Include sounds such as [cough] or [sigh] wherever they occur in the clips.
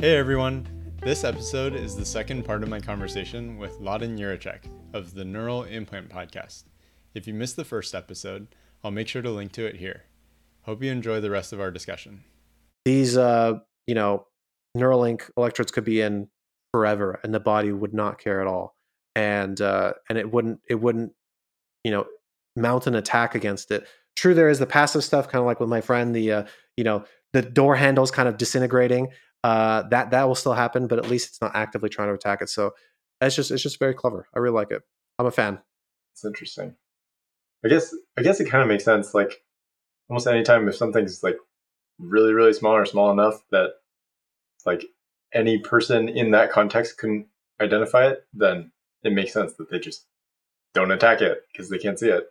Hey everyone! This episode is the second part of my conversation with Ladan Jiracek of the Neural Implant Podcast. If you missed the first episode, I'll make sure to link to it here. Hope you enjoy the rest of our discussion. These, uh, you know, Neuralink electrodes could be in forever, and the body would not care at all, and uh, and it wouldn't it wouldn't, you know, mount an attack against it. True, there is the passive stuff, kind of like with my friend, the uh, you know, the door handles kind of disintegrating. Uh, that that will still happen, but at least it's not actively trying to attack it. So it's just it's just very clever. I really like it. I'm a fan. It's interesting. I guess I guess it kind of makes sense. Like almost anytime if something's like really really small or small enough that like any person in that context couldn't identify it, then it makes sense that they just don't attack it because they can't see it.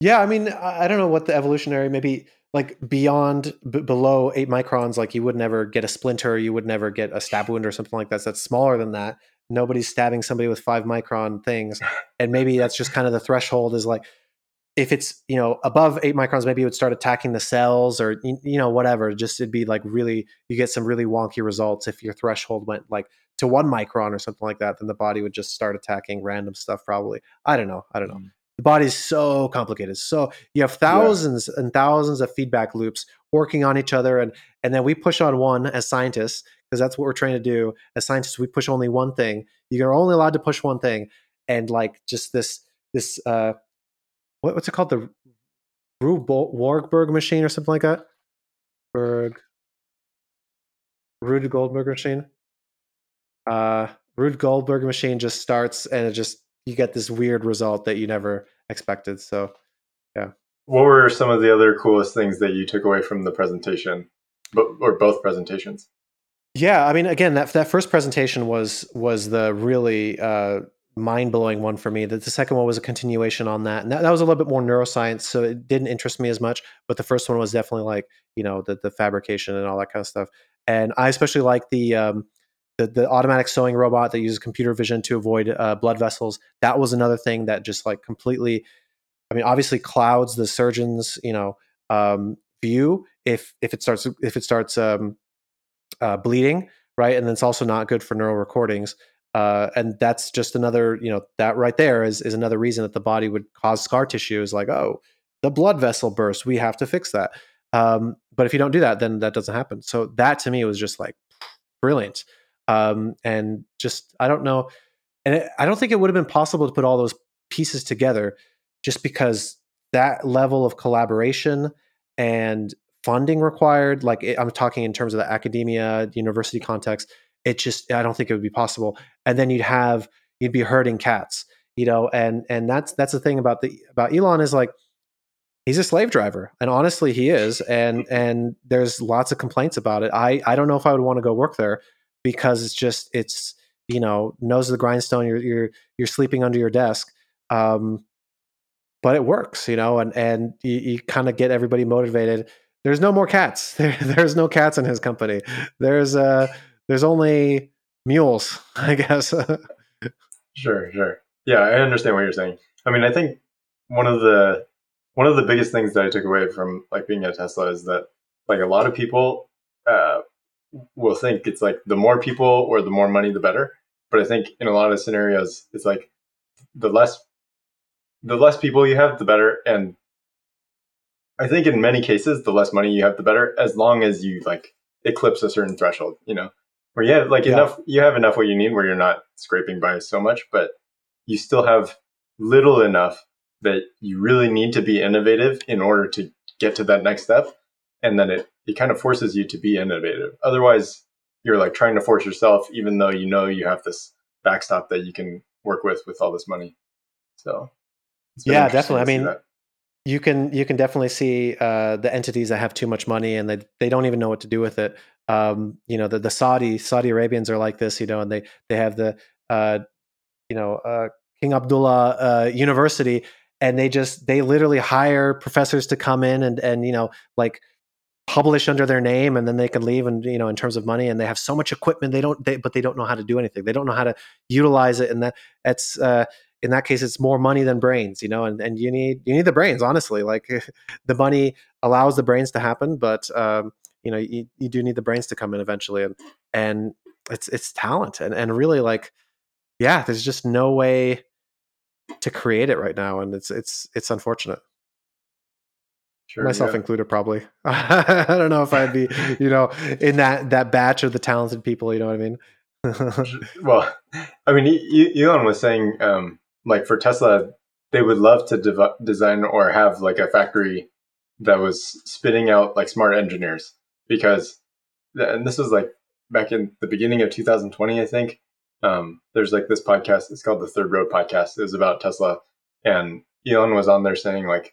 Yeah, I mean, I don't know what the evolutionary maybe like beyond b- below eight microns, like you would never get a splinter, you would never get a stab wound or something like that. So that's smaller than that. Nobody's stabbing somebody with five micron things, and maybe that's just kind of the threshold. Is like if it's you know above eight microns, maybe it would start attacking the cells or you know whatever. Just it'd be like really you get some really wonky results if your threshold went like to one micron or something like that. Then the body would just start attacking random stuff. Probably I don't know. I don't know. Mm the body is so complicated. So you have thousands yeah. and thousands of feedback loops working on each other and and then we push on one as scientists because that's what we're trying to do. As scientists we push only one thing. You're only allowed to push one thing and like just this this uh what, what's it called? The Rube Warburg machine or something like that? Berg. Rube Goldberg machine? Uh Rube Goldberg machine just starts and it just you get this weird result that you never expected. So, yeah. What were some of the other coolest things that you took away from the presentation, or both presentations? Yeah, I mean, again, that that first presentation was was the really uh, mind blowing one for me. That the second one was a continuation on that, and that, that was a little bit more neuroscience, so it didn't interest me as much. But the first one was definitely like you know the the fabrication and all that kind of stuff. And I especially like the um, the, the automatic sewing robot that uses computer vision to avoid uh, blood vessels that was another thing that just like completely i mean obviously clouds the surgeon's you know um, view if if it starts if it starts um, uh, bleeding right? And then it's also not good for neural recordings uh, and that's just another you know that right there is is another reason that the body would cause scar tissue is like oh the blood vessel burst we have to fix that. Um, but if you don't do that then that doesn't happen. So that to me was just like brilliant um, and just I don't know, and it, I don't think it would have been possible to put all those pieces together, just because that level of collaboration and funding required. Like it, I'm talking in terms of the academia, university context. It just I don't think it would be possible. And then you'd have you'd be herding cats, you know, and and that's that's the thing about the about Elon is like he's a slave driver and honestly he is and and there's lots of complaints about it i i don't know if i would want to go work there because it's just it's you know nose of the grindstone. You're you're you're sleeping under your desk, um, but it works, you know, and and you, you kind of get everybody motivated. There's no more cats. [laughs] There, there's no cats in his company. There's uh there's only mules, [laughs] I guess. sure, sure. Yeah, I understand what you're saying. I mean, I think one of the one of the biggest things that I took away from like being at Tesla is that like a lot of people uh, will think it's like the more people or the more money, the better. But I think in a lot of scenarios, it's like the less the less people you have, the better. And I think in many cases, the less money you have, the better, as long as you like eclipse a certain threshold, you know, where you have like yeah. enough, you have enough what you need where you're not scraping by so much, but you still have little enough that you really need to be innovative in order to get to that next step. And then it it kind of forces you to be innovative. Otherwise, you're like trying to force yourself, even though you know you have this backstop that you can work with with all this money. So, yeah, definitely. I mean, you can you can definitely see uh, the entities that have too much money and they they don't even know what to do with it. Um, you know, the the Saudi Saudi Arabians are like this, you know, and they they have the uh, you know uh, King Abdullah uh, University, and they just they literally hire professors to come in and and you know like publish under their name and then they can leave and you know in terms of money and they have so much equipment they don't they, but they don't know how to do anything. They don't know how to utilize it and that that's uh in that case it's more money than brains you know and, and you need you need the brains honestly. Like [laughs] the money allows the brains to happen but um you know you, you do need the brains to come in eventually and and it's it's talent and and really like yeah there's just no way to create it right now and it's it's it's unfortunate Sure, myself yeah. included probably [laughs] i don't know if i'd be [laughs] you know in that that batch of the talented people you know what i mean [laughs] well, I mean, Elon was saying, um, like for Tesla, they would love to dev- design or have like a factory that was spitting out like smart engineers because, and this was like back in the beginning of 2020, I think. Um, there's like this podcast. It's called the Third Row Podcast. It was about Tesla, and Elon was on there saying like,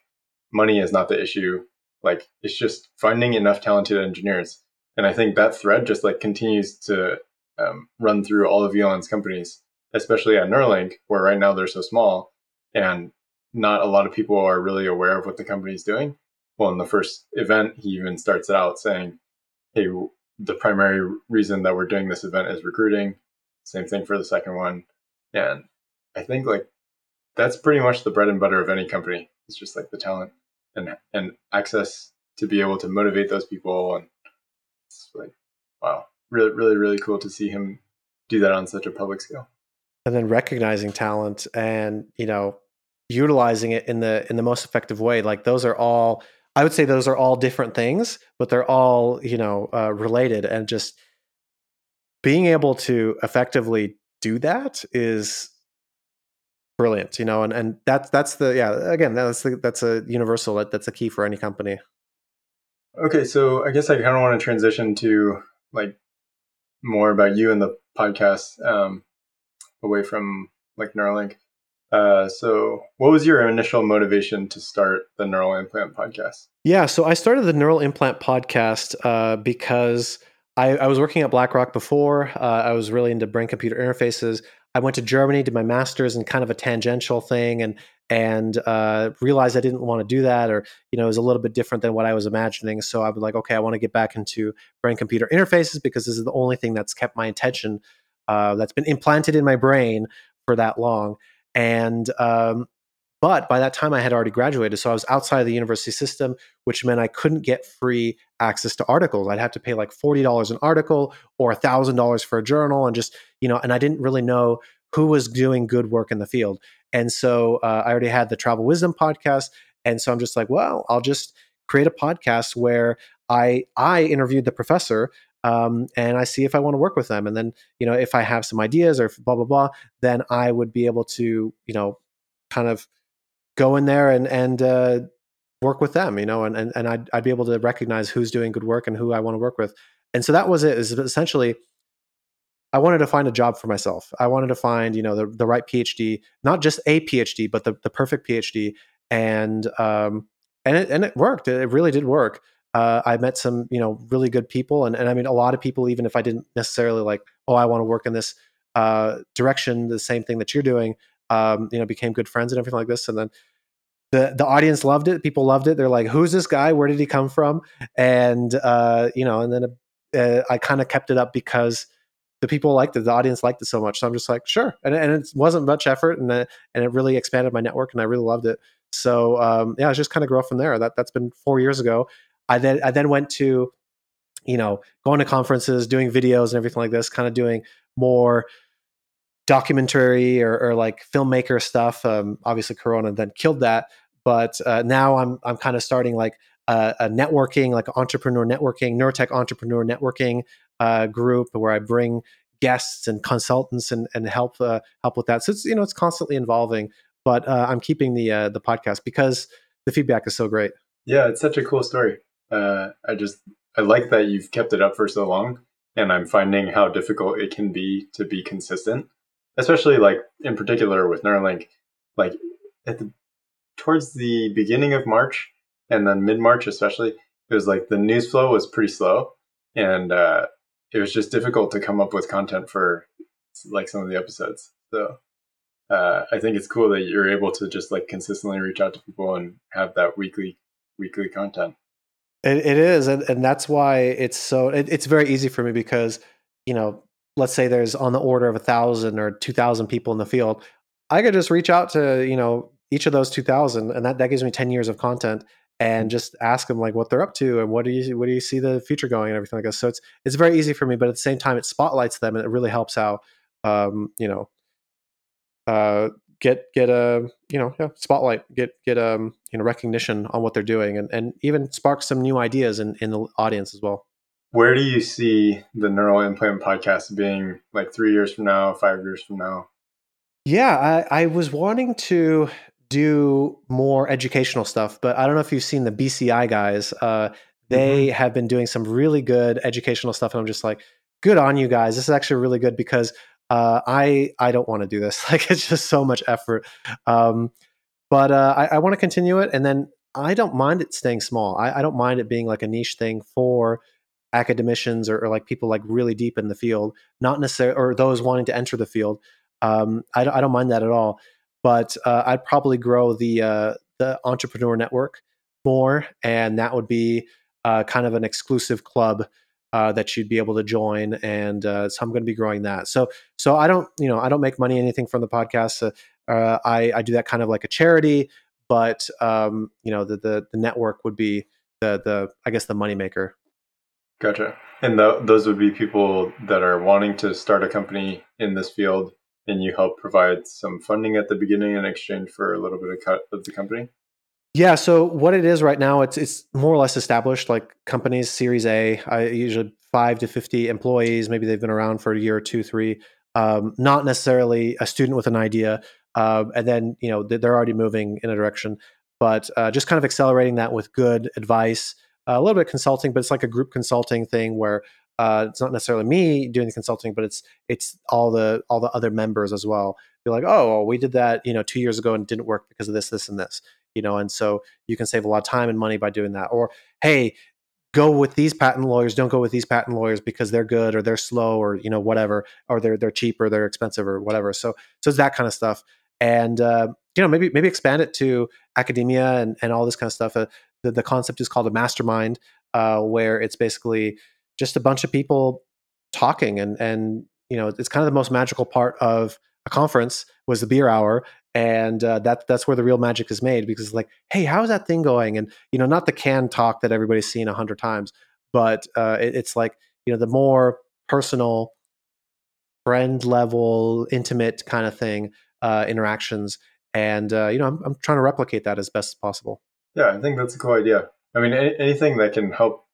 money is not the issue. Like it's just finding enough talented engineers. And I think that thread just like continues to um, run through all of Elon's companies, especially at Neuralink, where right now they're so small and not a lot of people are really aware of what the company's doing. Well, in the first event, he even starts it out saying, "Hey, the primary reason that we're doing this event is recruiting." Same thing for the second one, and I think like that's pretty much the bread and butter of any company. It's just like the talent and and access to be able to motivate those people, and it's like wow, really, really, really cool to see him do that on such a public scale. and then recognizing talent and you know utilizing it in the in the most effective way like those are all i would say those are all different things but they're all you know uh, related and just being able to effectively do that is brilliant you know and and that's that's the yeah again that's the, that's a universal that, that's a key for any company Okay, so I guess I kind of want to transition to like more about you and the podcast, um, away from like Neuralink. Uh, so, what was your initial motivation to start the Neural Implant podcast? Yeah, so I started the Neural Implant podcast uh, because I, I was working at Blackrock before. Uh, I was really into brain computer interfaces. I went to Germany, did my master's in kind of a tangential thing, and and uh, realized I didn't want to do that, or you know, it was a little bit different than what I was imagining. So I was like, okay, I want to get back into brain computer interfaces because this is the only thing that's kept my attention, uh, that's been implanted in my brain for that long. And um, but by that time, I had already graduated, so I was outside of the university system, which meant I couldn't get free access to articles. I'd have to pay like forty dollars an article or thousand dollars for a journal, and just you know, and I didn't really know who was doing good work in the field. And so uh, I already had the Travel Wisdom podcast, and so I'm just like, well, I'll just create a podcast where I I interviewed the professor um, and I see if I want to work with them. And then, you know, if I have some ideas or blah, blah, blah, then I would be able to, you know, kind of go in there and, and, uh, work with them, you know, and, and, and I'd, I'd be able to recognize who's doing good work and who I want to work with. And so that was it is essentially, I wanted to find a job for myself. I wanted to find, you know, the, the right PhD, not just a PhD, but the, the perfect PhD. And, um, and it, and it worked. It really did work uh, I met some, you know, really good people, and and I mean, a lot of people, even if I didn't necessarily like, oh, I want to work in this uh, direction, the same thing that you're doing, um, you know, became good friends and everything like this, and then the the audience loved it. People loved it. They're like, who's this guy? Where did he come from? And uh, you know, and then uh, I kind of kept it up because the people liked it, the audience liked it so much. So I'm just like, sure, and and it wasn't much effort, and uh, and it really expanded my network, and I really loved it. So um, yeah, I just kind of grow from there. That that's been four years ago. I then I then went to, you know, going to conferences, doing videos and everything like this, kind of doing more documentary or, or like filmmaker stuff. Um, obviously, Corona then killed that, but uh, now I'm I'm kind of starting like a, a networking, like entrepreneur networking, neurotech entrepreneur networking uh, group where I bring guests and consultants and and help uh, help with that. So it's you know it's constantly evolving, but uh, I'm keeping the uh, the podcast because the feedback is so great. Yeah, it's such a cool story uh, I just I like that you've kept it up for so long, and I'm finding how difficult it can be to be consistent, especially like in particular with Neuralink. Like at the towards the beginning of March and then mid March, especially, it was like the news flow was pretty slow, and uh, it was just difficult to come up with content for like some of the episodes. So uh, I think it's cool that you're able to just like consistently reach out to people and have that weekly weekly content. It, it is, and, and that's why it's so. It, it's very easy for me because you know, let's say there's on the order of a thousand or two thousand people in the field, I could just reach out to you know each of those two thousand, and that that gives me ten years of content. and just ask them like what they're up to and what do you what do you see the future going and everything like that. So it's it's very easy for me, but at the same time, it spotlights them and it really helps out. Um, you know, uh, get get a you know yeah, spotlight, get get um you know recognition on what they're doing, and and even spark some new ideas in in the audience as well. Where do you see the Neural Implant podcast being like three years from now, five years from now? Yeah, I, I was wanting to do more educational stuff, but I don't know if you've seen the BCI guys. Uh, they mm-hmm. have been doing some really good educational stuff, and I'm just like, good on you guys. This is actually really good because uh, I I don't want to do this. [laughs] Like it's just so much effort. Um, but uh, I, I want to continue it, and then I don't mind it staying small. I, I, don't mind it being like a niche thing for academicians or, or, like people like really deep in the field, not necessarily or those wanting to enter the field. Um, I, I, don't mind that at all. But uh, I'd probably grow the uh, the entrepreneur network more, and that would be uh, kind of an exclusive club uh, that you'd be able to join. And uh, so I'm going to be growing that. So so I don't you know I don't make money anything from the podcast. Uh, I I do that kind of like a charity, but um, you know the, the the network would be the the I guess the moneymaker. Gotcha. And the, those would be people that are wanting to start a company in this field, and you help provide some funding at the beginning in exchange for a little bit of cut of the company. Yeah. So what it is right now, it's it's more or less established. Like companies, Series A, I usually five to fifty employees. Maybe they've been around for a year or two, three. Um, not necessarily a student with an idea, uh, and then you know they're already moving in a direction. But uh, just kind of accelerating that with good advice, a little bit of consulting, but it's like a group consulting thing where uh, it's not necessarily me doing the consulting, but it's it's all the all the other members as well. Be like, oh, well, we did that, you know, two years ago and didn't work because of this, this, and this, you know, and so you can save a lot of time and money by doing that. Or hey, go with these patent lawyers, don't go with these patent lawyers because they're good or they're slow or you know whatever, or they're they're cheap or they're expensive or whatever. So so it's that kind of stuff, and uh, you know maybe maybe expand it to academia and and all this kind of stuff. Uh, the, the concept is called a mastermind, uh, where it's basically just a bunch of people talking and and you know it's kind of the most magical part of a conference was the beer hour and uh, that that's where the real magic is made because like hey how's that thing going? And you know not the canned talk that everybody's seen a hundred times but uh, it, it's like you know the more personal friend level intimate kind of thing uh, interactions and uh, you know I'm, I'm trying to replicate that as best as possible yeah, I think that's a cool idea. I mean, any, anything that can help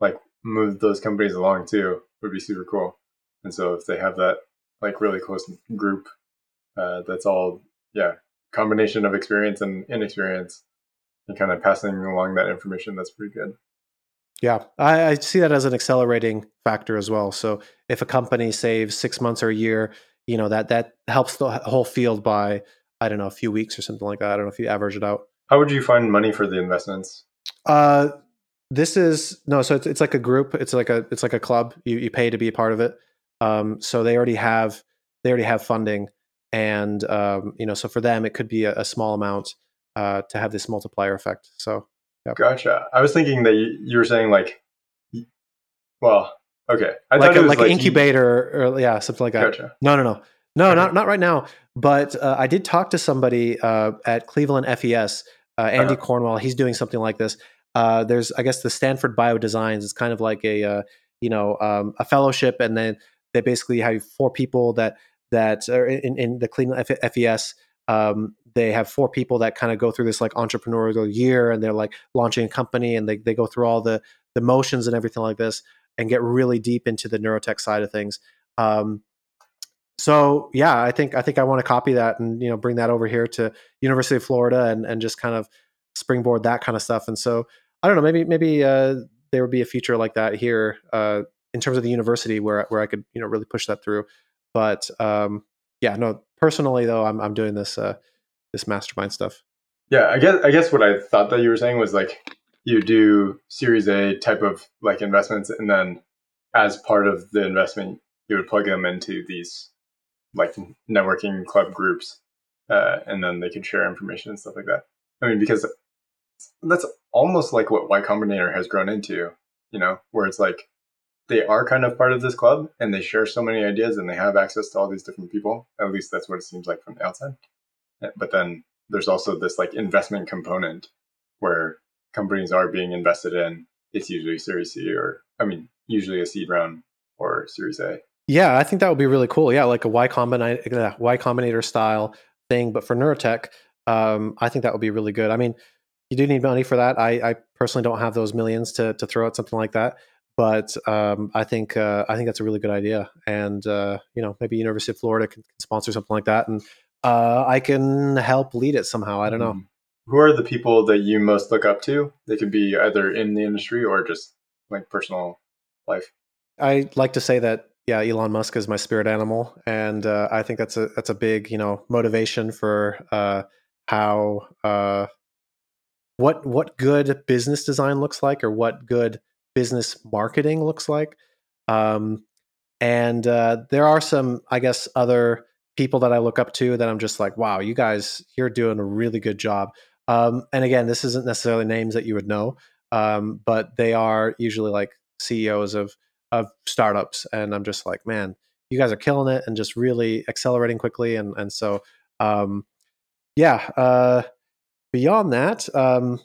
like move those companies along too would be super cool. And so if they have that like really close group, uh, that's all yeah combination of experience and inexperience, and kind of passing along that information. That's pretty good. Yeah, I, I, see that as an accelerating factor as well. So if a company saves six months or a year, you know that that helps the whole field by I don't know a few weeks or something like that. I don't know if you average it out. How would you find money for the investments? Uh, this is no, so it's, it's like a group. It's like a it's like a club. You you pay to be a part of it. Um, so they already have they already have funding, and um, you know, so for them it could be a, a small amount uh, to have this multiplier effect. So, yep. gotcha. I was thinking that you, you were saying like, well, okay, I like a, like, like, an incubator you... or yeah, something like that. Gotcha. No, no, no, no, okay. not not right now. But uh, I did talk to somebody uh, at Cleveland FES, uh, Andy uh-huh. Cornwall. He's doing something like this. Uh, there's, I guess, the Stanford Biodesigns is kind of like a, uh, you know, um, a fellowship, and then they basically have four people that that are in, in the Cleveland FES. Um, they have four people that kind of go through this like entrepreneurial year, and they're like launching a company, and they they go through all the the motions and everything like this, and get really deep into the neurotech side of things. Um, so yeah, I think I think I want to copy that and you know bring that over here to University of Florida and and just kind of springboard that kind of stuff. And so I don't know, maybe maybe uh, there would be a feature like that here uh, in terms of the university where where I could you know really push that through. But um, yeah, no, personally though, I'm I'm doing this uh, this mastermind stuff. Yeah, I guess I guess what I thought that you were saying was like you do Series A type of like investments, and then as part of the investment, you would plug them into these like networking club groups, uh, and then they could share information and stuff like that. I mean, because that's almost like what Y Combinator has grown into, you know, where it's like they are kind of part of this club and they share so many ideas and they have access to all these different people. At least that's what it seems like from the outside. But then there's also this like investment component where companies are being invested in, it's usually Series C or I mean, usually a seed round or Series A. Yeah, I think that would be really cool. Yeah, like a Y Combinator, Y Combinator style thing, but for neurotech, um, I think that would be really good. I mean, you do need money for that. I, I personally don't have those millions to to throw at something like that, but um, I think uh, I think that's a really good idea. And uh, you know, maybe University of Florida can, can sponsor something like that, and uh, I can help lead it somehow. I don't know. Mm. Who are the people that you most look up to? They could be either in the industry or just like personal life. I like to say that yeah, Elon Musk is my spirit animal, and uh, I think that's a that's a big you know motivation for uh, how uh, what what good business design looks like, or what good business marketing looks like. Um, and uh, there are some, I guess, other people that I look up to that I'm just like, wow, you guys, you're doing a really good job. Um, and again, this isn't necessarily names that you would know, um, but they are usually like CEOs of of startups, and I'm just like, man, you guys are killing it and just really accelerating quickly, and and so um, yeah. Uh, beyond that, um,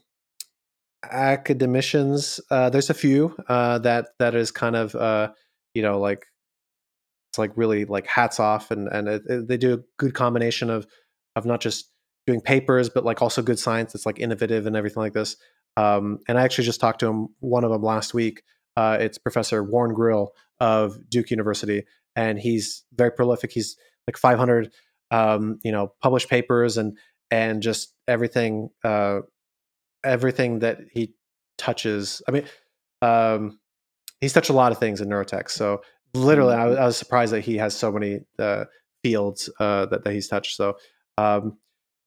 academicians, uh, there's a few uh, that that is kind of uh, you know like it's like really like hats off, and and it, it, they do a good combination of of not just doing papers, but like also good science that's like innovative and everything like this. Um, and I actually just talked to him, one of them last week. Uh, it's Professor Warren Grill of Duke University, and he's very prolific. He's like 500, um, you know, published papers and and just everything, uh, everything that he touches. I mean, um, he's touched a lot of things in neurotech. So literally, I, I was surprised that he has so many uh, fields uh, that that he's touched. So um,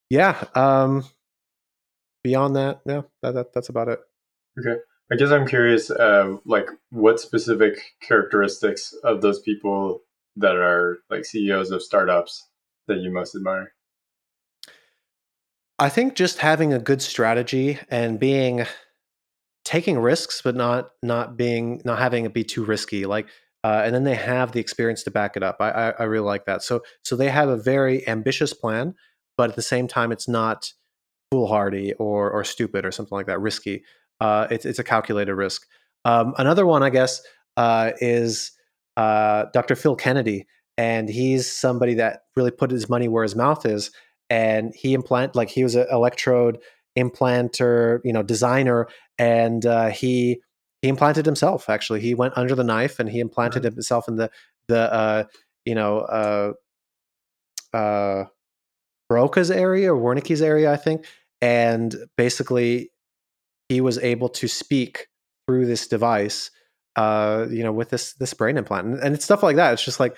yeah. Um, beyond that, yeah, that, that, that's about it. Okay. I guess I'm curious, uh, like, what specific characteristics of those people that are like CEOs of startups that you most admire? I think just having a good strategy and being taking risks, but not not being not having it be too risky. Like, uh, and then they have the experience to back it up. I, I I really like that. So so they have a very ambitious plan, but at the same time, it's not foolhardy or or stupid or something like that, risky. Uh, it's it's a calculated risk. Um, another one, I guess, uh, is uh, Dr. Phil Kennedy, and he's somebody that really put his money where his mouth is and he implant like he was an electrode implanter, you know, designer, and uh, he he implanted himself. Actually, he went under the knife and he implanted mm-hmm. himself in the the uh, you know uh, uh, Broca's area or Wernicke's area, I think, and basically he was able to speak through this device, uh, you know, with this this brain implant, and, and it's stuff like that. It's just like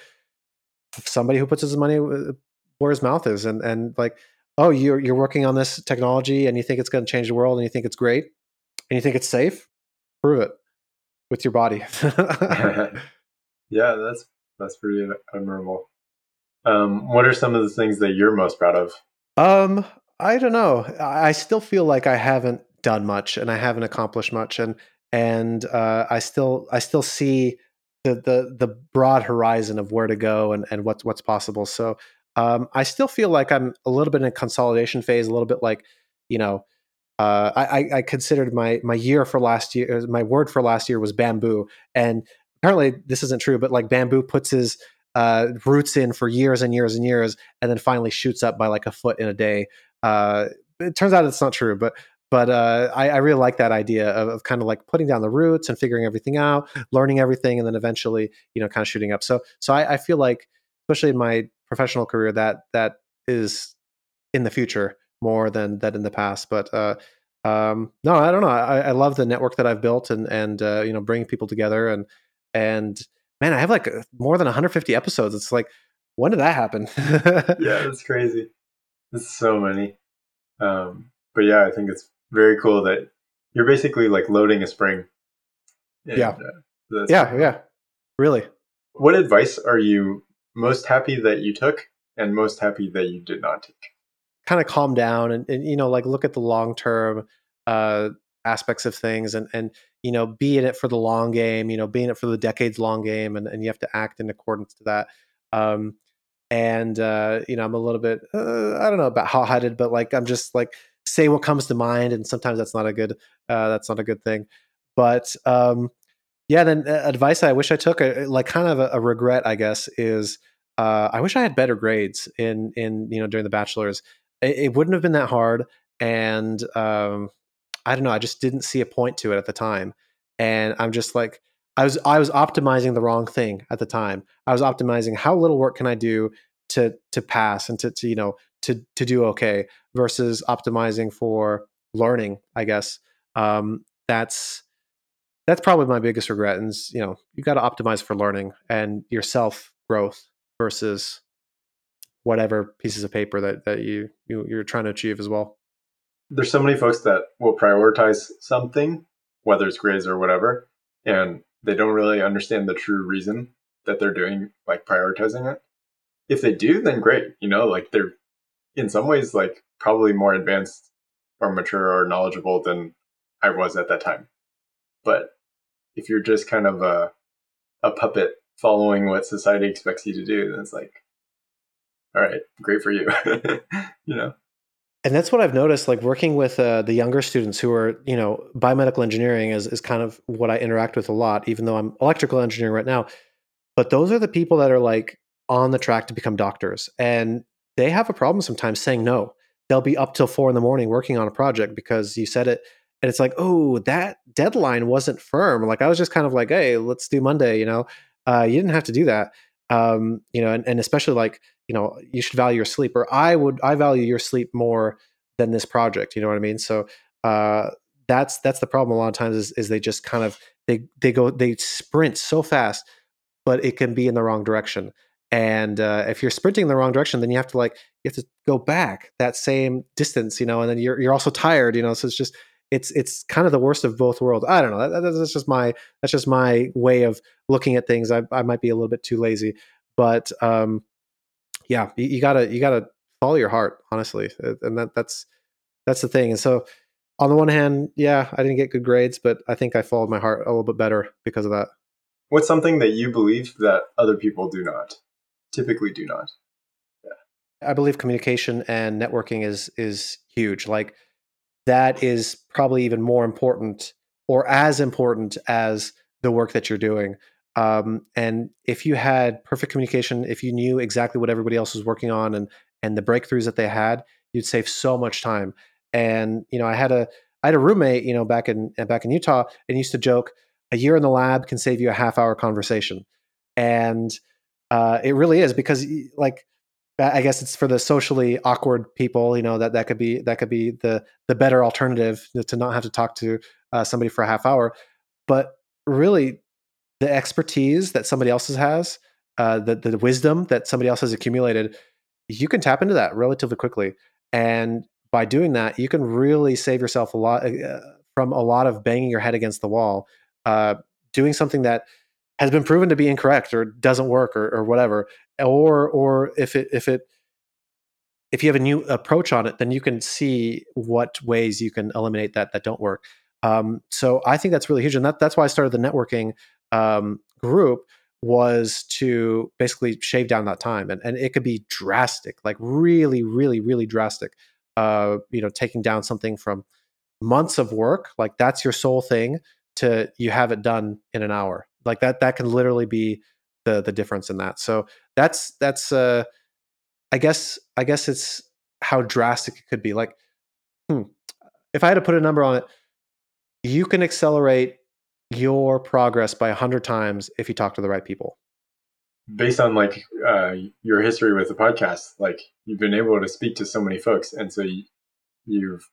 somebody who puts his money uh, where his mouth is and and like oh you're you're working on this technology and you think it's going to change the world and you think it's great and you think it's safe? Prove it with your body. [laughs] [laughs] Yeah that's that's pretty admirable. Um, what are some of the things that you're most proud of? Um i don't know. I still feel like i haven't done much and i haven't accomplished much and and uh, i still i still see the the the broad horizon of where to go and and what's what's possible so um, I still feel like I'm a little bit in a consolidation phase, a little bit like, you know, uh, I, I, considered my my year for last year, uh, my word for last year was bamboo, and apparently this isn't true, but like bamboo puts his uh, roots in for years and years and years, and then finally shoots up by like a foot in a day. Uh, it turns out it's not true, but but uh, I, I, really like that idea of, of, kind of like putting down the roots and figuring everything out, learning everything, and then eventually, you know, kind of shooting up. So so I, I feel like, especially in my professional career that that is in the future more than that in the past. But uh, um, no, I don't know. I, I, love the network that I've built and and uh, you know bringing people together and and man, I have like more than 150 episodes. It's like when did that happen? yeah, that's crazy. It's so many. Um, but yeah, I think it's very cool that you're basically like loading a spring. And, yeah. Uh, yeah. Yeah. Really. What advice are you most happy that you took and most happy that you did not take? Kind of calm down and, and you know, like look at the long term uh, aspects of things and, and, you know, be in it for the long game, you know, be in it for the decades long game and, and you have to act in accordance to that. Um, and, uh, you know, I'm a little bit, uh, I don't know about hot headed, but like, I'm just like say what comes to mind, and sometimes that's not a good uh, that's not a good thing. But um, yeah, then uh, advice I wish I took, uh, like kind of a, a regret, I guess, is uh, I wish I had better grades in in you know during the bachelor's. It, it wouldn't have been that hard, and um, I don't know. I just didn't see a point to it at the time, and I'm just like I was I was optimizing the wrong thing at the time. I was optimizing how little work can I do to to pass and to, to you know to to do okay versus optimizing for learning. I guess um, that's that's probably my biggest regret. And you know you got to optimize for learning and your self growth versus whatever pieces of paper that that you, you you're trying to achieve as well. There's so many folks that will prioritize something, whether it's grades or whatever, and they don't really understand the true reason that they're doing like prioritizing it. If they do, then great. You know, like they're in some ways like probably more advanced or mature or knowledgeable than I was at that time. But if you're just kind of a a puppet following what society expects you to do, then it's like, all right, great for you. [laughs] you know and that's what I've noticed, like working with uh, the younger students who are, you know, biomedical engineering is, is kind of what I interact with a lot, even though I'm electrical engineering right now. But those are the people that are like on the track to become doctors. And they have a problem sometimes saying no. They'll be up till four in the morning working on a project because you said it. And it's like, oh, that deadline wasn't firm. Like I was just kind of like, hey, let's do Monday, you know. Uh, you didn't have to do that. Um, you know, and, and especially like you know you should value your sleep or i would i value your sleep more than this project you know what i mean so uh that's that's the problem a lot of times is, is they just kind of they they go they sprint so fast but it can be in the wrong direction and uh, if you're sprinting in the wrong direction then you have to like you have to go back that same distance you know and then you're you're also tired you know so it's just it's it's kind of the worst of both worlds i don't know that, that's just my that's just my way of looking at things i, I might be a little bit too lazy but um yeah, you, you, gotta you gotta follow your heart, honestly, uh, and that that's that's the thing. And so, on the one hand, yeah, I didn't get good grades, but I think I followed my heart a little bit better because of that. What's something that you believe that other people do not, typically do not? Yeah. I believe communication and networking is is huge. Like that is probably even more important or as important as the work that you're doing. Um, and if you had perfect communication, if you knew exactly what everybody else was working on and and the breakthroughs that they had, you'd save so much time. And you know, I had a I had a roommate, you know, back in back in Utah, and used to joke, a year in the lab can save you a half hour conversation, and uh, it really is because like I guess it's for the socially awkward people, you know, that that could be that could be the the better alternative to not have to talk to uh, somebody for a half hour. But really, the expertise that somebody else has, uh, the the wisdom that somebody else has accumulated, you can tap into that relatively quickly. And by doing that, you can really save yourself a lot uh, from a lot of banging your head against the wall, uh, doing something that has been proven to be incorrect or doesn't work or, or whatever. Or or if it if it if you have a new approach on it, then you can see what ways you can eliminate that that don't work. Um, so I think that's really huge, and that, that's why I started the networking um, group was to basically shave down that time and, and it could be drastic like really really really drastic uh, you know taking down something from months of work like that's your sole thing to you have it done in an hour. Like that that can literally be the the difference in that. So that's that's uh i guess i guess it's how drastic it could be. Like hmm, if i had to put a number on it you can accelerate your progress by 100 times if you talk to the right people. Based on like uh, your history with the podcast like you've been able to speak to so many folks and so you, you've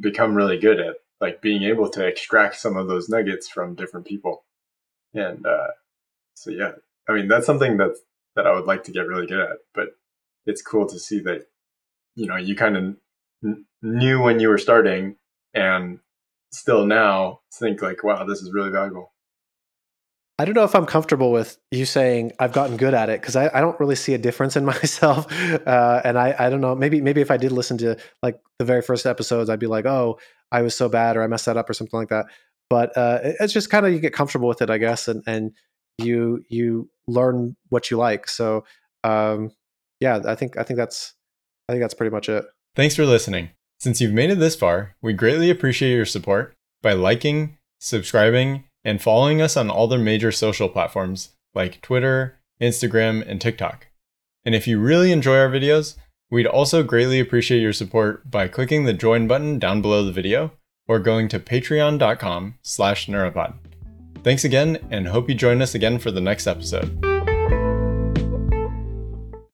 become really good at like being able to extract some of those nuggets from different people and uh, so yeah i mean that's something that that i would like to get really good at but it's cool to see that you know you kind of n- knew when you were starting and still now think like, wow, this is really valuable. I don't know if I'm comfortable with you saying I've gotten good at it because I, I, don't really see a difference in [laughs] myself. Uh, and I, I don't know, maybe maybe if I did listen to like the very first episodes, I'd be like, oh, I was so bad or I messed that up or something like that. But uh, it's just kind of you get comfortable with it, I guess, and and you you learn what you like. So um, yeah, I think I think that's I think that's pretty much it. Thanks for listening. Since you've made it this far, we greatly appreciate your support by liking, subscribing, and following us on all the major social platforms like Twitter, Instagram, and TikTok. And if you really enjoy our videos, we'd also greatly appreciate your support by clicking the join button down below the video or going to patreon.com slash neuropod. Thanks again and hope you join us again for the next episode.